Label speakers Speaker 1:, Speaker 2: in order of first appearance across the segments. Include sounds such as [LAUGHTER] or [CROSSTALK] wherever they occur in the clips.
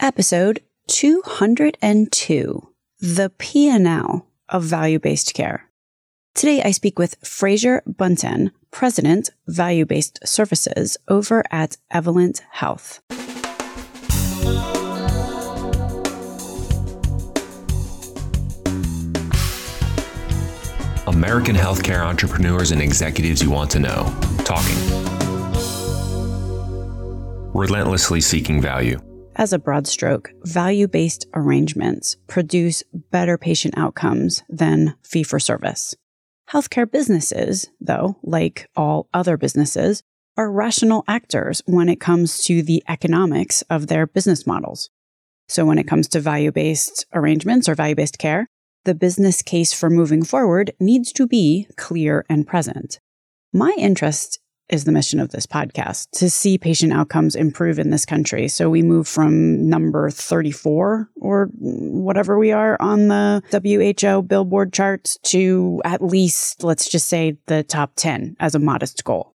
Speaker 1: Episode 202 The P&L of Value-Based Care. Today I speak with Fraser Bunton, President, Value-Based Services over at Evolent Health.
Speaker 2: American healthcare entrepreneurs and executives you want to know. Talking. Relentlessly seeking value.
Speaker 1: As a broad stroke, value based arrangements produce better patient outcomes than fee for service. Healthcare businesses, though, like all other businesses, are rational actors when it comes to the economics of their business models. So when it comes to value based arrangements or value based care, the business case for moving forward needs to be clear and present. My interest is the mission of this podcast to see patient outcomes improve in this country. So we move from number 34 or whatever we are on the WHO billboard charts to at least, let's just say, the top 10 as a modest goal.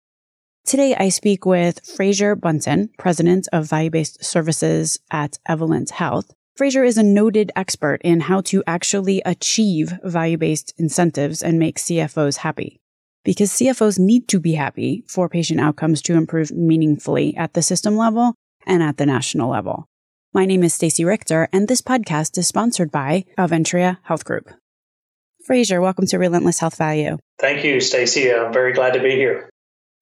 Speaker 1: Today, I speak with Fraser Bunton, president of value based services at Evolent Health. Fraser is a noted expert in how to actually achieve value based incentives and make CFOs happy. Because CFOs need to be happy for patient outcomes to improve meaningfully at the system level and at the national level. My name is Stacey Richter, and this podcast is sponsored by Aventria Health Group. Fraser, welcome to Relentless Health Value.
Speaker 3: Thank you, Stacey. I'm very glad to be here.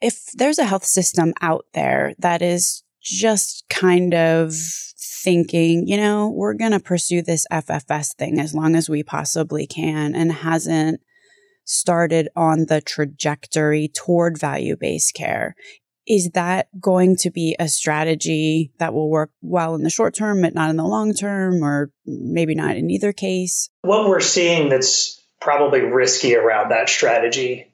Speaker 1: If there's a health system out there that is just kind of thinking, you know, we're going to pursue this FFS thing as long as we possibly can and hasn't started on the trajectory toward value based care. Is that going to be a strategy that will work well in the short term, but not in the long term, or maybe not in either case?
Speaker 3: What we're seeing that's probably risky around that strategy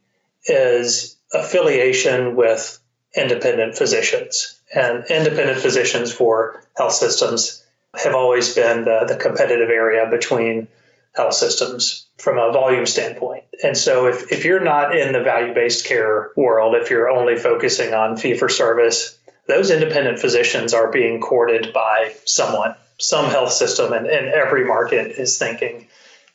Speaker 3: is affiliation with independent physicians. And independent physicians for health systems have always been the, the competitive area between health systems from a volume standpoint. And so if, if you're not in the value based care world, if you're only focusing on fee for service, those independent physicians are being courted by someone, some health system, and, and every market is thinking,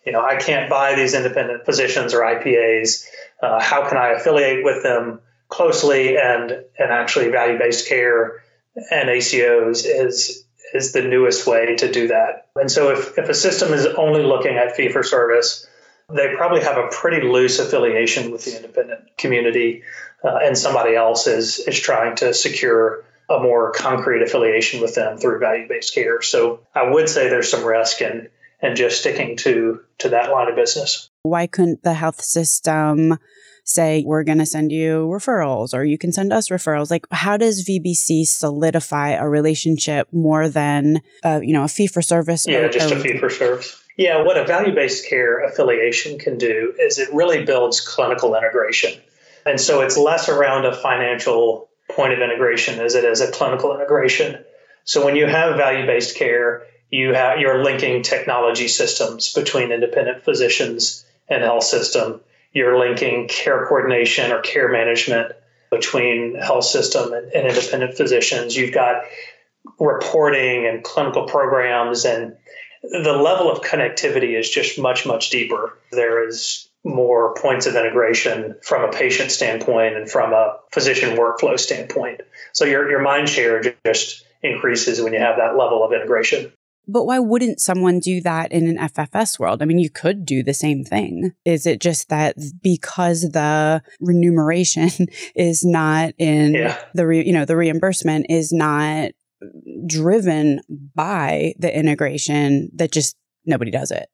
Speaker 3: you know, I can't buy these independent physicians or IPAs. Uh, how can I affiliate with them? closely and and actually value based care and ACOs is is the newest way to do that. And so if, if a system is only looking at fee for service, they probably have a pretty loose affiliation with the independent community, uh, and somebody else is is trying to secure a more concrete affiliation with them through value based care. So I would say there's some risk in and just sticking to to that line of business.
Speaker 1: Why couldn't the health system say, we're going to send you referrals or you can send us referrals. Like, how does VBC solidify a relationship more than, uh, you know, a fee for service?
Speaker 3: Yeah, or, just or, a fee for service. Yeah, what a value based care affiliation can do is it really builds clinical integration. And so it's less around a financial point of integration as it is a clinical integration. So when you have value based care, you have you're linking technology systems between independent physicians and health system you're linking care coordination or care management between health system and, and independent physicians. You've got reporting and clinical programs and the level of connectivity is just much much deeper. There is more points of integration from a patient standpoint and from a physician workflow standpoint. So your, your mind share just increases when you have that level of integration
Speaker 1: but why wouldn't someone do that in an FFS world? I mean, you could do the same thing. Is it just that because the remuneration [LAUGHS] is not in yeah. the re, you know the reimbursement is not driven by the integration that just nobody does it?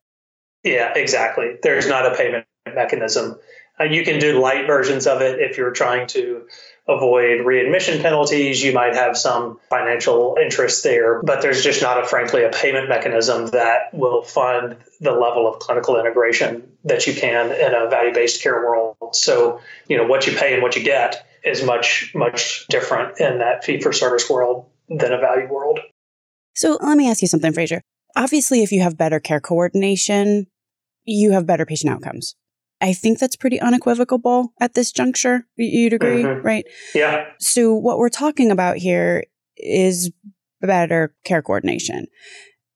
Speaker 3: Yeah, exactly. There's not a payment mechanism. Uh, you can do light versions of it if you're trying to avoid readmission penalties. You might have some financial interest there, but there's just not a frankly a payment mechanism that will fund the level of clinical integration that you can in a value-based care world. So, you know, what you pay and what you get is much much different in that fee for service world than a value world.
Speaker 1: So, let me ask you something, Fraser. Obviously, if you have better care coordination, you have better patient outcomes. I think that's pretty unequivocal at this juncture. You'd agree, mm-hmm. right?
Speaker 3: Yeah.
Speaker 1: So what we're talking about here is better care coordination,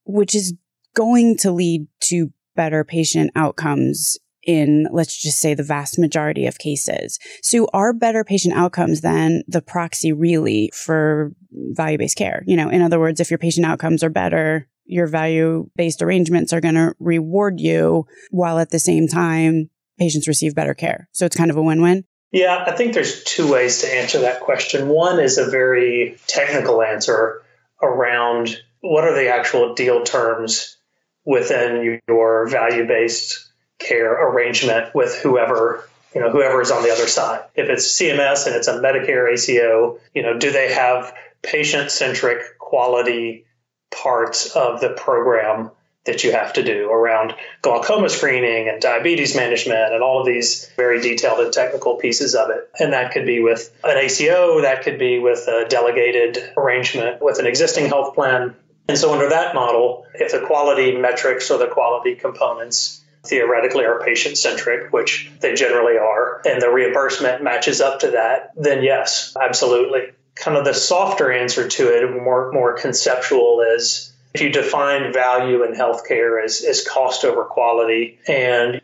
Speaker 1: which is going to lead to better patient outcomes in, let's just say, the vast majority of cases. So are better patient outcomes then the proxy really for value based care? You know, in other words, if your patient outcomes are better, your value based arrangements are going to reward you while at the same time patients receive better care. So it's kind of a win win.
Speaker 3: Yeah, I think there's two ways to answer that question. One is a very technical answer around what are the actual deal terms within your value based care arrangement with whoever you know whoever is on the other side. If it's CMS and it's a Medicare ACO, you know, do they have patient centric quality parts of the program that you have to do around glaucoma screening and diabetes management and all of these very detailed and technical pieces of it. And that could be with an ACO, that could be with a delegated arrangement with an existing health plan. And so, under that model, if the quality metrics or the quality components theoretically are patient centric, which they generally are, and the reimbursement matches up to that, then yes, absolutely. Kind of the softer answer to it, more more conceptual, is you define value in healthcare as, as cost over quality, and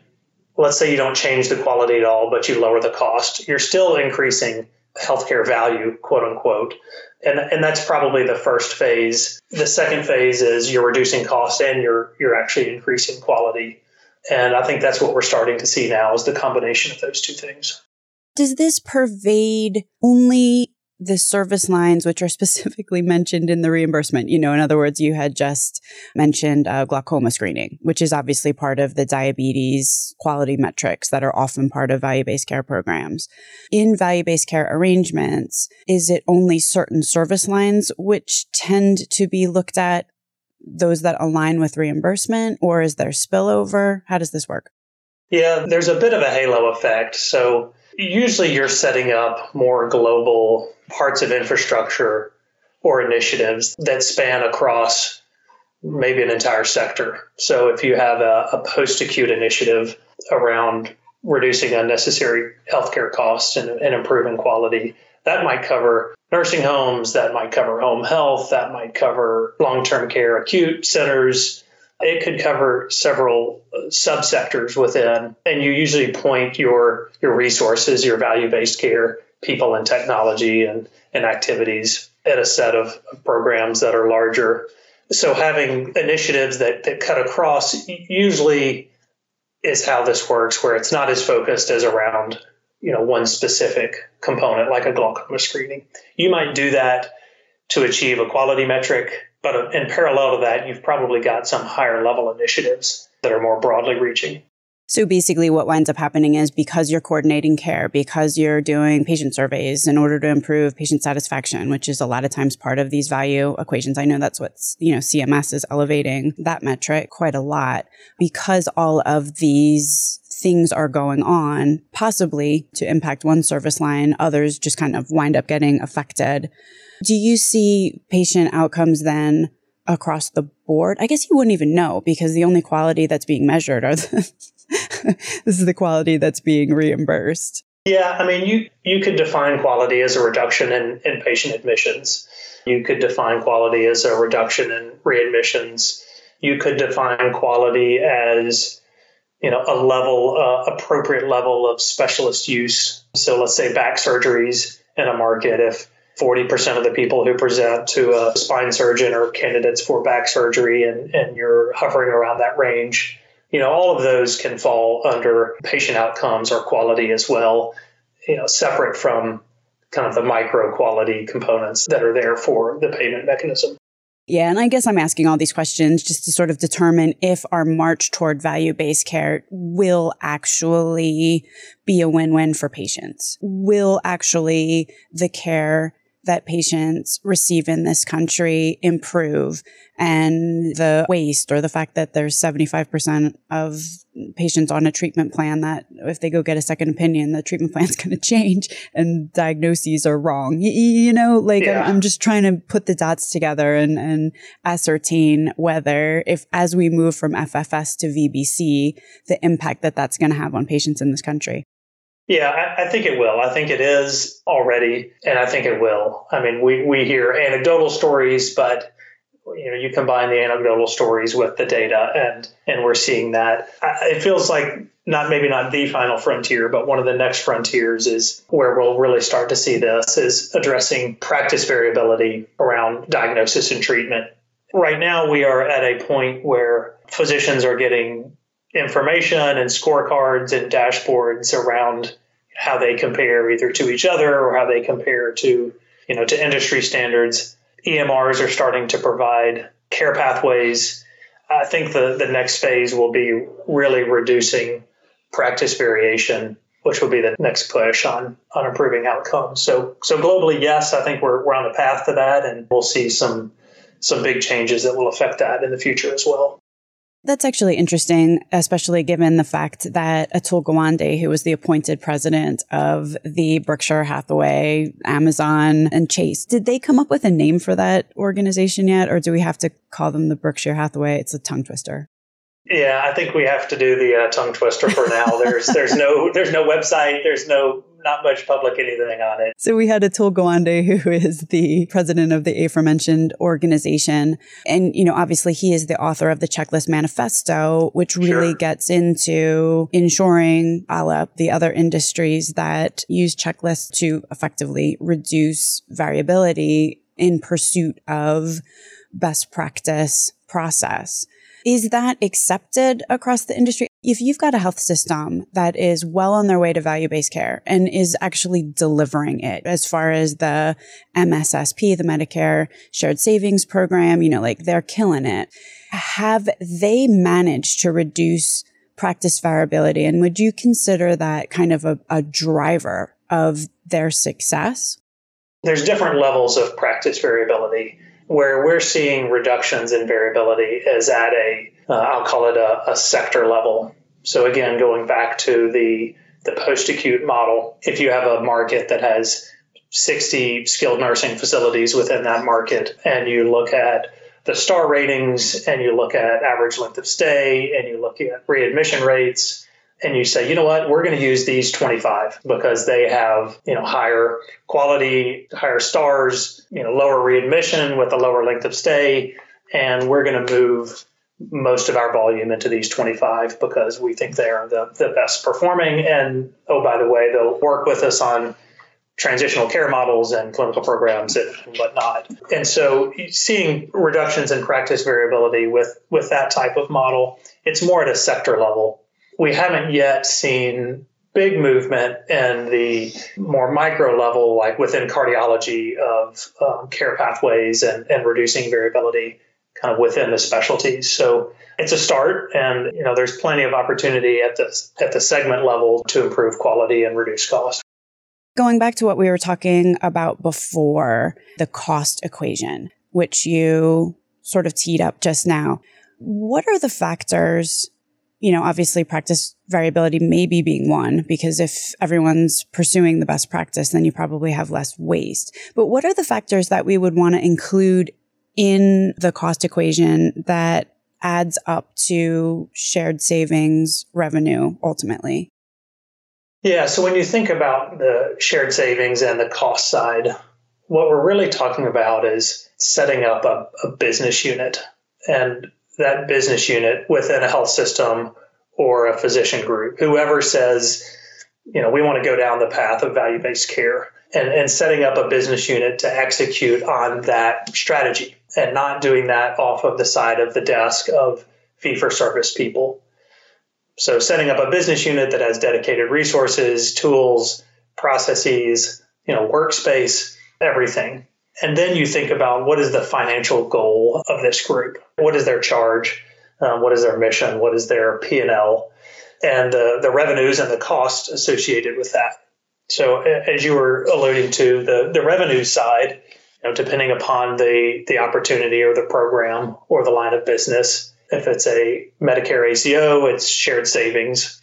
Speaker 3: let's say you don't change the quality at all, but you lower the cost, you're still increasing healthcare value, quote unquote. And, and that's probably the first phase. The second phase is you're reducing cost and you're you're actually increasing quality. And I think that's what we're starting to see now is the combination of those two things.
Speaker 1: Does this pervade only the service lines which are [LAUGHS] specifically mentioned in the reimbursement? You know, in other words, you had just mentioned uh, glaucoma screening, which is obviously part of the diabetes quality metrics that are often part of value based care programs. In value based care arrangements, is it only certain service lines which tend to be looked at those that align with reimbursement or is there spillover? How does this work?
Speaker 3: Yeah, there's a bit of a halo effect. So usually you're setting up more global parts of infrastructure or initiatives that span across maybe an entire sector. So if you have a, a post acute initiative around reducing unnecessary healthcare costs and, and improving quality, that might cover nursing homes, that might cover home health, that might cover long term care acute centers. It could cover several uh, subsectors within, and you usually point your your resources, your value based care, people and technology and, and activities at a set of programs that are larger. So having initiatives that, that cut across usually is how this works, where it's not as focused as around you know one specific component like a glaucoma screening. You might do that to achieve a quality metric, but uh, in parallel to that, you've probably got some higher level initiatives that are more broadly reaching.
Speaker 1: So basically, what winds up happening is because you're coordinating care, because you're doing patient surveys in order to improve patient satisfaction, which is a lot of times part of these value equations. I know that's what, you know, CMS is elevating that metric quite a lot because all of these things are going on, possibly to impact one service line, others just kind of wind up getting affected. Do you see patient outcomes then across the board? I guess you wouldn't even know because the only quality that's being measured are the, [LAUGHS] this is the quality that's being reimbursed.
Speaker 3: Yeah, I mean, you you could define quality as a reduction in, in patient admissions. You could define quality as a reduction in readmissions. You could define quality as you know a level uh, appropriate level of specialist use. So let's say back surgeries in a market if 40% of the people who present to a spine surgeon are candidates for back surgery and, and you're hovering around that range you know all of those can fall under patient outcomes or quality as well you know separate from kind of the micro quality components that are there for the payment mechanism
Speaker 1: yeah, and I guess I'm asking all these questions just to sort of determine if our march toward value based care will actually be a win win for patients. Will actually the care that patients receive in this country improve and the waste or the fact that there's 75% of patients on a treatment plan that if they go get a second opinion, the treatment [LAUGHS] plan is going to change and diagnoses are wrong. You, you know, like yeah. I'm, I'm, just trying to put the dots together and, and ascertain whether if as we move from FFS to VBC, the impact that that's going to have on patients in this country.
Speaker 3: Yeah, I, I, think it will. I think it is already, and I think it will. I mean, we, we hear anecdotal stories, but you know you combine the anecdotal stories with the data and and we're seeing that it feels like not maybe not the final frontier but one of the next frontiers is where we'll really start to see this is addressing practice variability around diagnosis and treatment right now we are at a point where physicians are getting information and scorecards and dashboards around how they compare either to each other or how they compare to you know to industry standards EMRs are starting to provide care pathways. I think the, the next phase will be really reducing practice variation, which will be the next push on, on improving outcomes. So, so globally, yes, I think we're, we're on the path to that, and we'll see some some big changes that will affect that in the future as well.
Speaker 1: That's actually interesting, especially given the fact that Atul Gawande, who was the appointed president of the Berkshire Hathaway, Amazon, and Chase, did they come up with a name for that organization yet? Or do we have to call them the Berkshire Hathaway? It's a tongue twister.
Speaker 3: Yeah, I think we have to do the uh, tongue twister for now. [LAUGHS] There's there's no there's no website. There's no not much public anything on it.
Speaker 1: So we had Atul Gawande, [LAUGHS] who is the president of the aforementioned organization. And, you know, obviously he is the author of the Checklist Manifesto, which really sure. gets into ensuring, a la the other industries that use checklists to effectively reduce variability in pursuit of best practice process. Is that accepted across the industry? If you've got a health system that is well on their way to value based care and is actually delivering it as far as the MSSP, the Medicare Shared Savings Program, you know, like they're killing it. Have they managed to reduce practice variability? And would you consider that kind of a, a driver of their success?
Speaker 3: There's different levels of practice variability where we're seeing reductions in variability is at a will uh, call it a, a sector level. So again, going back to the the post acute model, if you have a market that has 60 skilled nursing facilities within that market, and you look at the star ratings, and you look at average length of stay, and you look at readmission rates, and you say, you know what, we're going to use these 25 because they have, you know, higher quality, higher stars, you know, lower readmission with a lower length of stay, and we're going to move most of our volume into these 25 because we think they are the, the best performing. And oh, by the way, they'll work with us on transitional care models and clinical programs and whatnot. And so seeing reductions in practice variability with, with that type of model, it's more at a sector level we haven't yet seen big movement in the more micro level, like within cardiology of um, care pathways and, and reducing variability kind of within the specialties. So it's a start, and you know there's plenty of opportunity at the at the segment level to improve quality and reduce cost.
Speaker 1: Going back to what we were talking about before, the cost equation, which you sort of teed up just now. What are the factors you know, obviously practice variability maybe being one, because if everyone's pursuing the best practice, then you probably have less waste. But what are the factors that we would want to include in the cost equation that adds up to shared savings revenue ultimately?
Speaker 3: Yeah, so when you think about the shared savings and the cost side, what we're really talking about is setting up a, a business unit. And that business unit within a health system or a physician group, whoever says, you know, we want to go down the path of value based care and, and setting up a business unit to execute on that strategy and not doing that off of the side of the desk of fee for service people. So, setting up a business unit that has dedicated resources, tools, processes, you know, workspace, everything and then you think about what is the financial goal of this group? What is their charge? Um, what is their mission? What is their P&L? And the, the revenues and the cost associated with that. So as you were alluding to, the, the revenue side, you know, depending upon the, the opportunity or the program or the line of business, if it's a Medicare ACO, it's shared savings.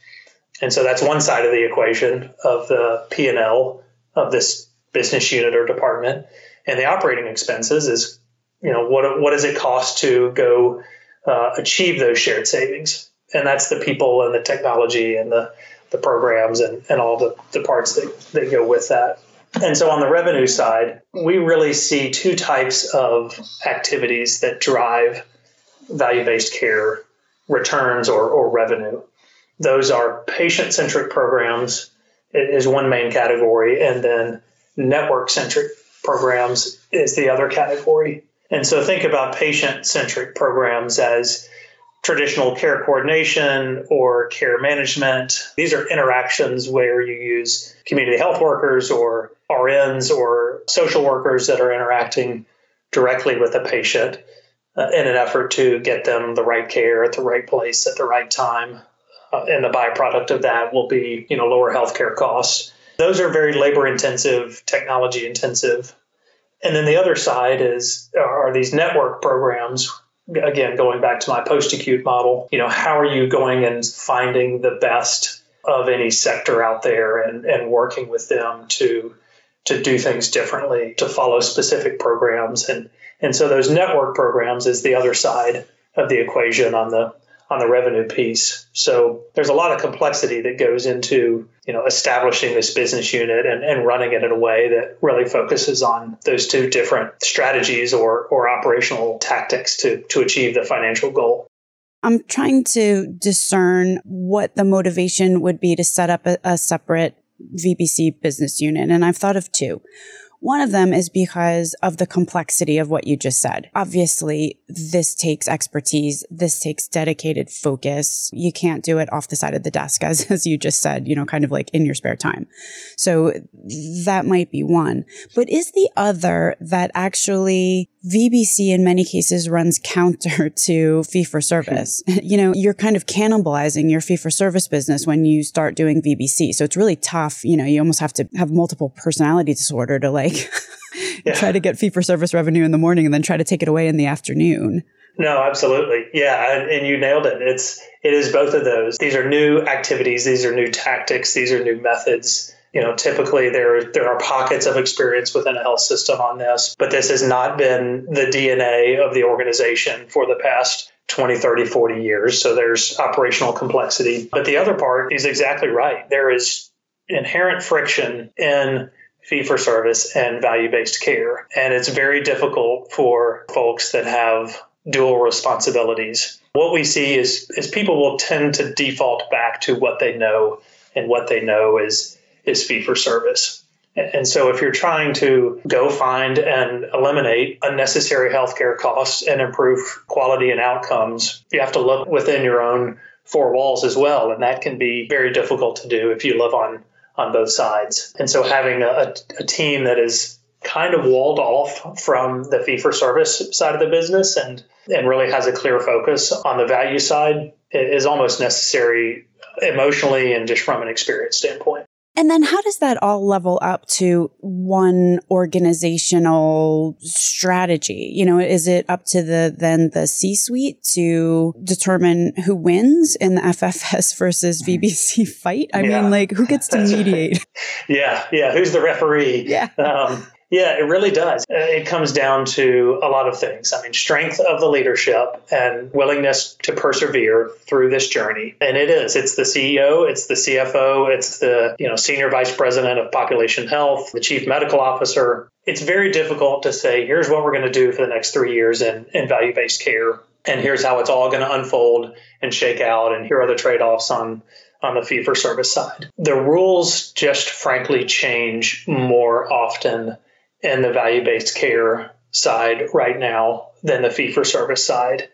Speaker 3: And so that's one side of the equation of the P&L of this business unit or department and the operating expenses is you know what what does it cost to go uh, achieve those shared savings and that's the people and the technology and the the programs and, and all the, the parts that, that go with that And so on the revenue side, we really see two types of activities that drive value based care returns or, or revenue. Those are patient centric programs, is one main category, and then network centric programs is the other category. And so think about patient centric programs as traditional care coordination or care management. These are interactions where you use community health workers or RNs or social workers that are interacting directly with a patient uh, in an effort to get them the right care at the right place at the right time. Uh, and the byproduct of that will be, you know, lower healthcare costs. Those are very labor intensive, technology intensive. And then the other side is are these network programs again, going back to my post acute model, you know, how are you going and finding the best of any sector out there and, and working with them to to do things differently, to follow specific programs and and so those network programs is the other side of the equation on the on the revenue piece. So there's a lot of complexity that goes into you know establishing this business unit and, and running it in a way that really focuses on those two different strategies or or operational tactics to to achieve the financial goal.
Speaker 1: I'm trying to discern what the motivation would be to set up a, a separate VBC business unit. And I've thought of two. One of them is because of the complexity of what you just said. Obviously, this takes expertise. This takes dedicated focus. You can't do it off the side of the desk, [LAUGHS] as, as you just said, you know, kind of like in your spare time. So that might be one. But is the other that actually VBC in many cases runs counter [LAUGHS] to fee for service. Hmm. [LAUGHS] you know, you're kind of cannibalizing your fee for service business when you start doing VBC. So it's really tough. You know, you almost have to have multiple personality disorder to like [LAUGHS] [LAUGHS] yeah. try to get fee for service revenue in the morning and then try to take it away in the afternoon.
Speaker 3: No, absolutely. Yeah, and, and, you nailed it. It's it is both of those. These are new activities, these are new tactics, these are new methods you know, typically there there are pockets of experience within a health system on this, but this has not been the DNA of the organization for the past 20, 30, 40 years. So there's operational complexity. But the other part is exactly right. There is inherent friction in fee for service and value based care. And it's very difficult for folks that have dual responsibilities. What we see is, is people will tend to default back to what they know, and what they know is is fee for service. And so, if you're trying to go find and eliminate unnecessary healthcare costs and improve quality and outcomes, you have to look within your own four walls as well. And that can be very difficult to do if you live on, on both sides. And so, having a, a team that is kind of walled off from the fee for service side of the business and, and really has a clear focus on the value side is almost necessary emotionally and just from an experience standpoint.
Speaker 1: And then how does that all level up to one organizational strategy? You know, is it up to the then the C-suite to determine who wins in the FFS [LAUGHS] versus VBC fight? I yeah. mean, like who gets to mediate? [LAUGHS]
Speaker 3: yeah, yeah, who's the referee?
Speaker 1: Yeah. Um,
Speaker 3: yeah, it really does. Uh, it comes down to a lot of things. I mean, strength of the leadership and willingness to persevere through this journey. And it is. It's the CEO, it's the CFO, it's the, you know, senior vice president of population health, the chief medical officer. It's very difficult to say, here's what we're going to do for the next 3 years in, in value-based care and here's how it's all going to unfold and shake out and here are the trade-offs on on the fee for service side. The rules just frankly change more often in the value based care side right now than the fee for service side.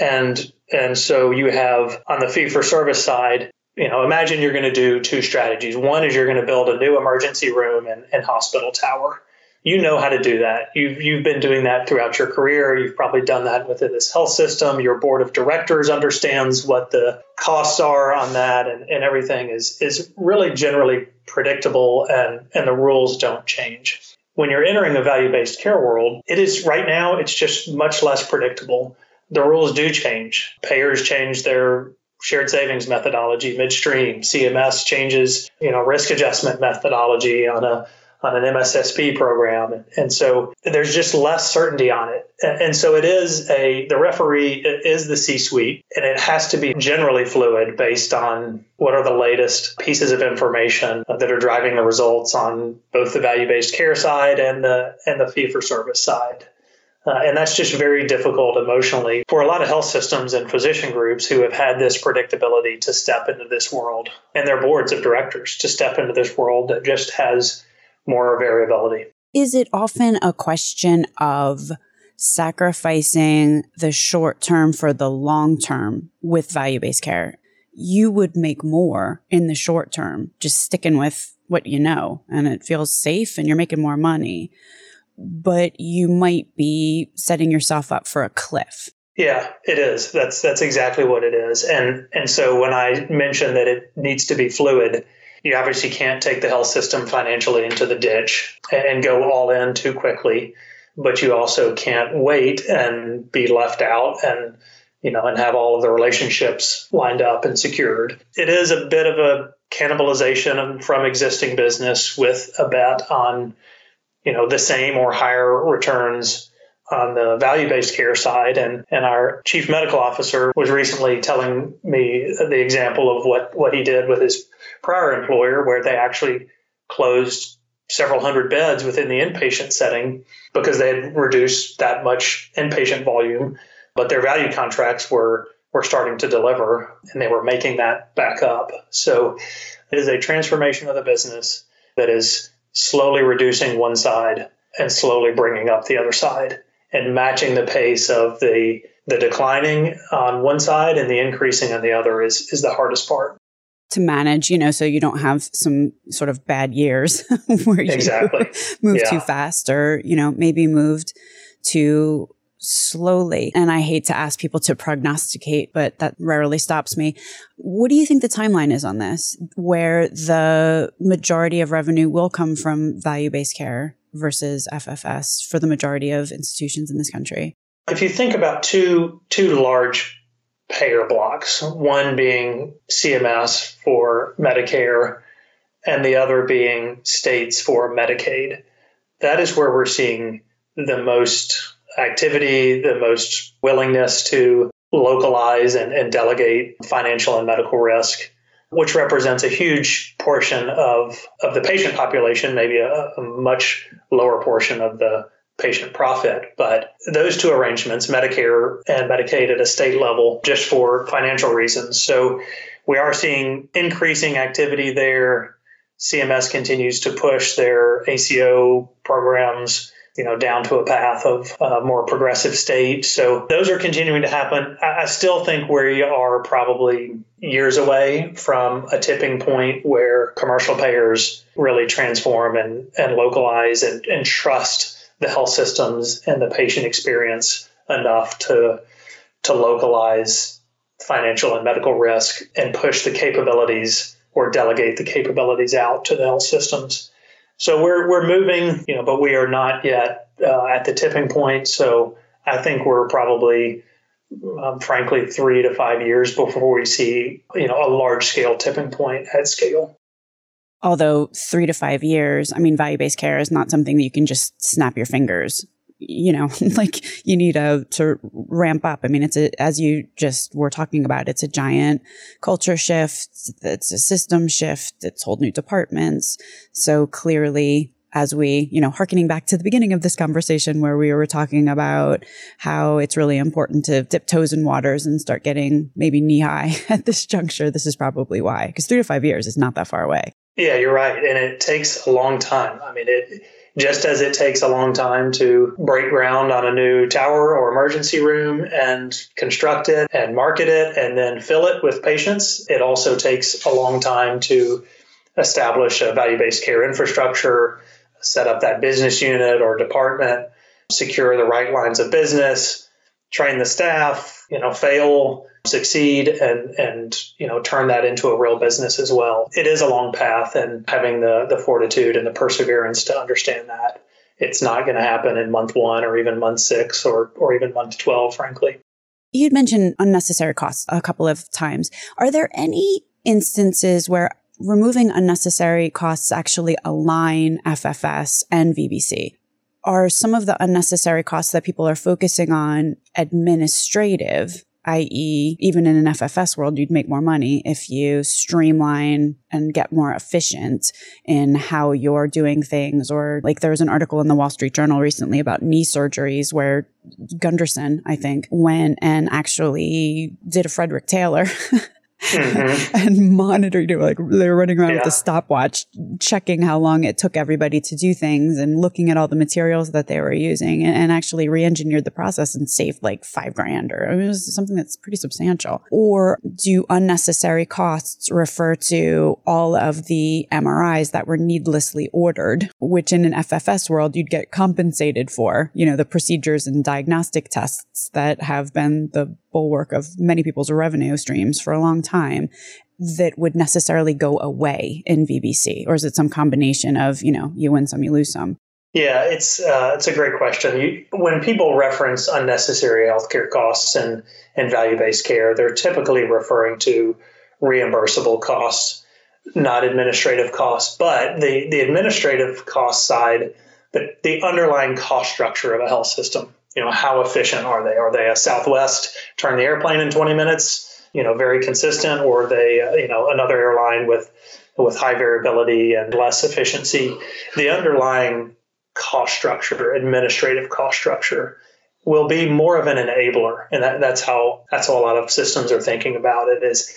Speaker 3: And and so you have on the fee for service side, you know, imagine you're going to do two strategies. One is you're going to build a new emergency room and, and hospital tower. You know how to do that. You've you've been doing that throughout your career. You've probably done that within this health system. Your board of directors understands what the costs are on that and, and everything is is really generally predictable and, and the rules don't change when you're entering a value based care world, it is right now, it's just much less predictable. The rules do change. Payers change their shared savings methodology midstream. CMS changes, you know, risk adjustment methodology on a on an MSSP program. And so there's just less certainty on it. And so it is a, the referee is the C suite, and it has to be generally fluid based on what are the latest pieces of information that are driving the results on both the value based care side and the, and the fee for service side. Uh, and that's just very difficult emotionally for a lot of health systems and physician groups who have had this predictability to step into this world and their boards of directors to step into this world that just has more variability.
Speaker 1: Is it often a question of sacrificing the short term for the long term with value based care? You would make more in the short term, just sticking with what you know, and it feels safe and you're making more money. But you might be setting yourself up for a cliff.
Speaker 3: Yeah, it is. That's that's exactly what it is. And and so when I mentioned that it needs to be fluid, you obviously can't take the health system financially into the ditch and go all in too quickly, but you also can't wait and be left out and you know and have all of the relationships lined up and secured. It is a bit of a cannibalization from existing business with a bet on you know the same or higher returns on the value-based care side and and our chief medical officer was recently telling me the example of what what he did with his prior employer where they actually closed several hundred beds within the inpatient setting because they had reduced that much inpatient volume but their value contracts were were starting to deliver and they were making that back up. So it is a transformation of the business that is slowly reducing one side and slowly bringing up the other side and matching the pace of the the declining on one side and the increasing on the other is is the hardest part
Speaker 1: to manage, you know, so you don't have some sort of bad years [LAUGHS] where you
Speaker 3: exactly. [LAUGHS]
Speaker 1: move
Speaker 3: yeah.
Speaker 1: too fast or, you know, maybe moved too slowly. And I hate to ask people to prognosticate, but that rarely stops me. What do you think the timeline is on this, where the majority of revenue will come from value based care versus FFS for the majority of institutions in this country?
Speaker 3: If you think about two two large payer blocks, one being CMS for Medicare and the other being states for Medicaid. That is where we're seeing the most activity, the most willingness to localize and, and delegate financial and medical risk, which represents a huge portion of, of the patient population, maybe a, a much lower portion of the patient profit. But those two arrangements, Medicare and Medicaid at a state level, just for financial reasons. So we are seeing increasing activity there. CMS continues to push their ACO programs you know, down to a path of a more progressive state. So those are continuing to happen. I still think we are probably years away from a tipping point where commercial payers really transform and, and localize and, and trust the health systems and the patient experience enough to to localize financial and medical risk and push the capabilities or delegate the capabilities out to the health systems. So we're we're moving, you know, but we are not yet uh, at the tipping point. So I think we're probably, um, frankly, three to five years before we see, you know, a large scale tipping point at scale
Speaker 1: although three to five years, I mean, value based care is not something that you can just snap your fingers. You know, [LAUGHS] like you need a, to ramp up. I mean, it's a, as you just were talking about, it's a giant culture shift. It's a system shift. It's whole new departments. So clearly, as we, you know, harkening back to the beginning of this conversation where we were talking about how it's really important to dip toes in waters and start getting maybe knee high [LAUGHS] at this juncture. This is probably why, because three to five years is not that far away.
Speaker 3: Yeah, you're right. And it takes a long time. I mean, it just as it takes a long time to break ground on a new tower or emergency room and construct it and market it and then fill it with patients, it also takes a long time to establish a value based care infrastructure, set up that business unit or department, secure the right lines of business, train the staff, you know, fail succeed and and you know turn that into a real business as well. It is a long path and having the the fortitude and the perseverance to understand that it's not going to happen in month 1 or even month 6 or or even month 12 frankly.
Speaker 1: You'd mentioned unnecessary costs a couple of times. Are there any instances where removing unnecessary costs actually align FFS and VBC? Are some of the unnecessary costs that people are focusing on administrative i.e., even in an FFS world, you'd make more money if you streamline and get more efficient in how you're doing things. Or like there was an article in the Wall Street Journal recently about knee surgeries where Gundersen, I think, went and actually did a Frederick Taylor [LAUGHS] mm-hmm. [LAUGHS] and monitored it. Like they were running around yeah. with a stopwatch, checking how long it took everybody to do things and looking at all the materials that they were using and, and actually re-engineered the process and saved like five grand or I mean, it was something that's pretty substantial. Or do unnecessary costs refer to all of the MRIs that were needlessly ordered, which in an FFS world you'd get compensated for, you know, the procedures and diagnostic tests that have been the bulwark of many people's revenue streams for a long time that would necessarily go away in VBC? Or is it some combination of, you know, you win some, you lose some?
Speaker 3: Yeah, it's uh, it's a great question. You, when people reference unnecessary healthcare costs and, and value based care, they're typically referring to reimbursable costs, not administrative costs. But the, the administrative cost side, the, the underlying cost structure of a health system you know, how efficient are they? Are they a Southwest turn the airplane in 20 minutes? You know, very consistent, or they, uh, you know, another airline with with high variability and less efficiency? The underlying cost structure, administrative cost structure, will be more of an enabler, and that, that's how that's how a lot of systems are thinking about it. Is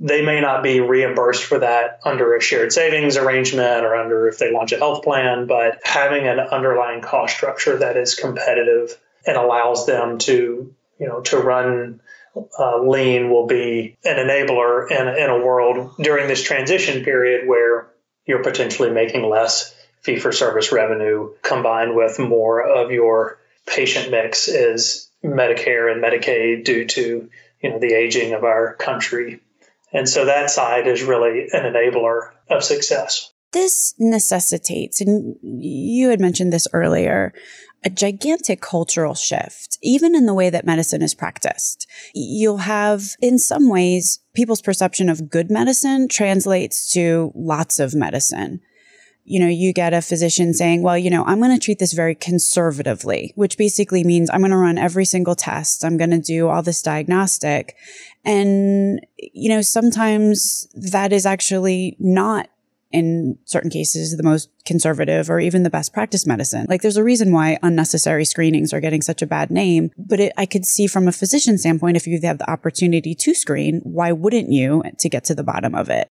Speaker 3: they may not be reimbursed for that under a shared savings arrangement or under if they launch a health plan, but having an underlying cost structure that is competitive and allows them to, you know, to run uh, lean will be an enabler in, in a world during this transition period where you're potentially making less fee for service revenue combined with more of your patient mix is Medicare and Medicaid due to you know the aging of our country. And so that side is really an enabler of success.
Speaker 1: This necessitates, and you had mentioned this earlier, a gigantic cultural shift, even in the way that medicine is practiced. You'll have, in some ways, people's perception of good medicine translates to lots of medicine. You know, you get a physician saying, well, you know, I'm going to treat this very conservatively, which basically means I'm going to run every single test. I'm going to do all this diagnostic. And, you know, sometimes that is actually not in certain cases, the most conservative or even the best practice medicine. Like there's a reason why unnecessary screenings are getting such a bad name. But it, I could see from a physician standpoint, if you have the opportunity to screen, why wouldn't you to get to the bottom of it?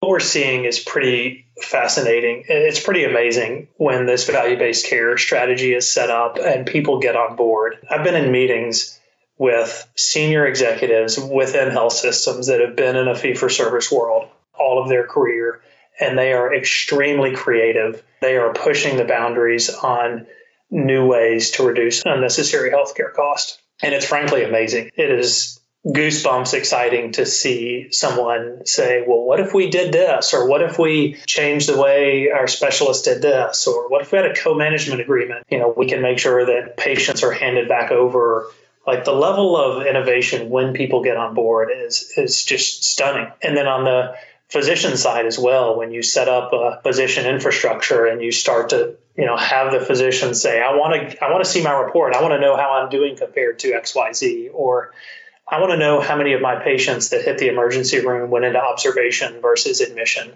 Speaker 3: What we're seeing is pretty fascinating. It's pretty amazing when this value based care strategy is set up and people get on board. I've been in meetings with senior executives within health systems that have been in a fee for service world all of their career and they are extremely creative. They are pushing the boundaries on new ways to reduce unnecessary healthcare cost. And it's frankly amazing. It is goosebumps exciting to see someone say, well, what if we did this? Or what if we changed the way our specialist did this? Or what if we had a co management agreement? You know, we can make sure that patients are handed back over. Like the level of innovation when people get on board is is just stunning. And then on the physician side as well when you set up a physician infrastructure and you start to you know have the physician say i want to i want to see my report. I want to know how i'm doing compared to xyz or i want to know how many of my patients that hit the emergency room went into observation versus admission.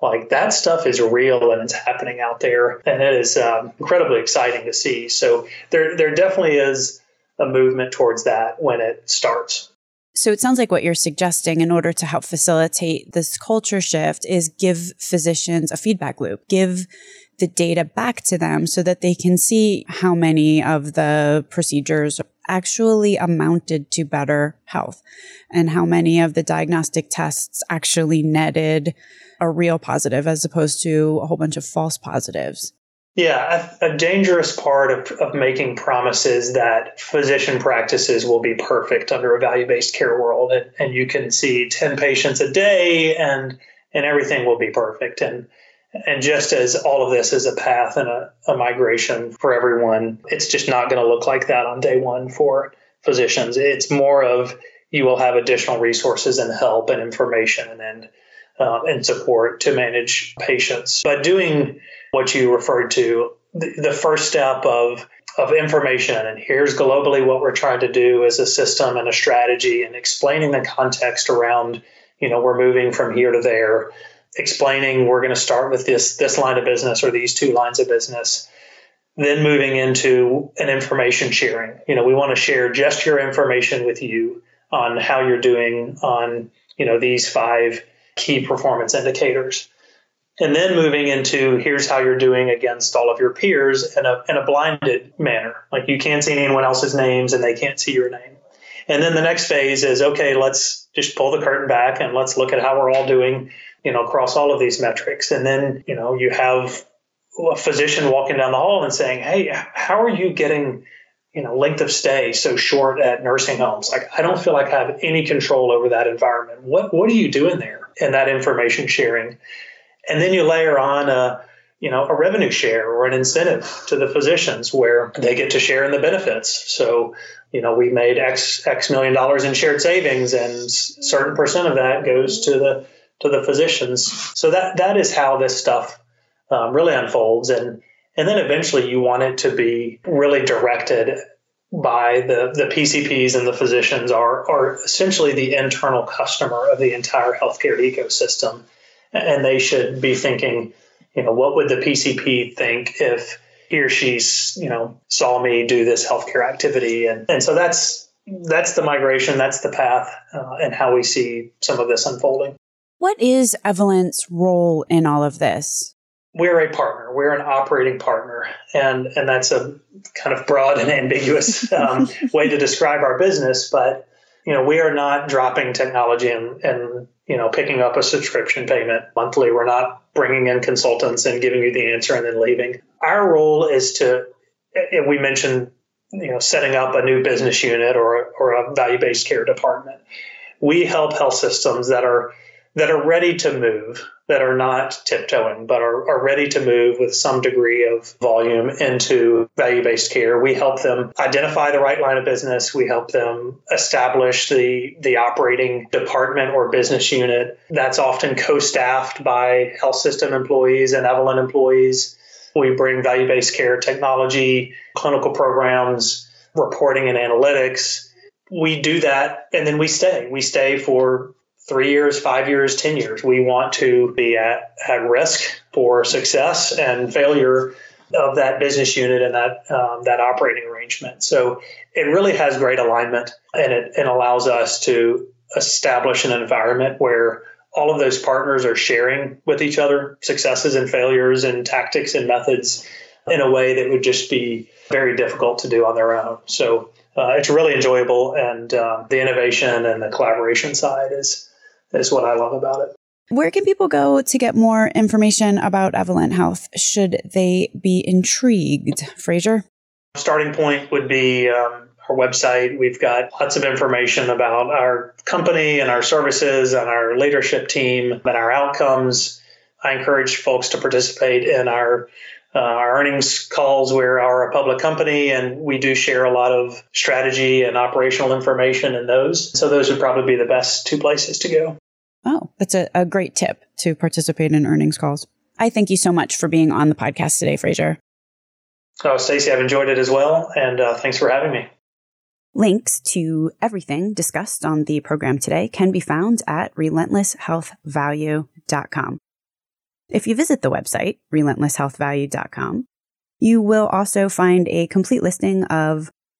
Speaker 3: Like that stuff is real and it's happening out there and it is um, incredibly exciting to see. So there there definitely is a movement towards that when it starts
Speaker 1: so it sounds like what you're suggesting in order to help facilitate this culture shift is give physicians a feedback loop, give the data back to them so that they can see how many of the procedures actually amounted to better health and how many of the diagnostic tests actually netted a real positive as opposed to a whole bunch of false positives.
Speaker 3: Yeah, a, a, dangerous part of, of making promises that physician practices will be perfect under a value based care world, and, and you can see ten patients a day, and and everything will be perfect. And and just as all of this is a path and a, a migration for everyone, it's just not going to look like that on day one for physicians. It's more of you will have additional resources and help and information and um, and support to manage patients. But doing what you referred to, the, the first step of of information. And here's globally what we're trying to do as a system and a strategy and explaining the context around you know we're moving from here to there explaining we're going to start with this this line of business or these two lines of business then moving into an information sharing. You know we want to share just your information with you on how you're doing on you know these five key performance indicators and then moving into here's how you're doing against all of your peers in a, in a blinded manner. Like you can't see anyone else's names and they can't see your name. And then the next phase is okay let's just pull the curtain back and let's look at how we're all doing you know across all of these metrics. And then you know you have a physician walking down the hall and saying hey how are you getting you know length of stay so short at nursing homes? Like i don't feel like i have any control over that environment. What what are you doing there? In that information sharing and then you layer on a you know a revenue share or an incentive to the physicians where they get to share in the benefits. So you know we made x x million dollars in shared savings and certain percent of that goes to the to the physicians. So that that is how this stuff um, really unfolds. And and then eventually you want it to be really directed by the, the PCPs and the physicians are, are essentially the internal customer of the entire healthcare ecosystem. And they should be thinking, you know, what would the PCP think if he or she, you know, saw me do this healthcare activity? And, and so that's, that's the migration, that's the path, uh, and how we see some of this unfolding.
Speaker 1: What is Evolent's role in all of this?
Speaker 3: we're a partner. We're an operating partner, and and that's a kind of broad and ambiguous um, [LAUGHS] way to describe our business. But you know, we are not dropping technology and and you know picking up a subscription payment monthly. We're not bringing in consultants and giving you the answer and then leaving. Our role is to, we mentioned you know setting up a new business unit or or a value based care department. We help health systems that are that are ready to move, that are not tiptoeing, but are, are ready to move with some degree of volume into value based care. We help them identify the right line of business. We help them establish the, the operating department or business unit that's often co staffed by health system employees and Evolent employees. We bring value based care technology, clinical programs, reporting and analytics. We do that and then we stay. We stay for three years, five years, 10 years. We want to be at, at risk for success and failure of that business unit and that um, that operating arrangement. So it really has great alignment and it, it allows us to establish an environment where all of those partners are sharing with each other successes and failures and tactics and methods in a way that would just be very difficult to do on their own. So uh, it's really enjoyable, and uh, the innovation and the collaboration side is is what I love about it.
Speaker 1: Where can people go to get more information about Evolent Health should they be intrigued? Fraser?
Speaker 3: Starting point would be um, our website. We've got lots of information about our company and our services and our leadership team and our outcomes. I encourage folks to participate in our uh, our earnings calls. We are a public company and we do share a lot of strategy and operational information in those. So those would probably be the best two places to go.
Speaker 1: Oh, that's a, a great tip to participate in earnings calls. I thank you so much for being on the podcast today, Fraser.
Speaker 3: Oh, Stacey, I've enjoyed it as well. And uh, thanks for having me.
Speaker 1: Links to everything discussed on the program today can be found at relentlesshealthvalue.com. If you visit the website, relentlesshealthvalue.com, you will also find a complete listing of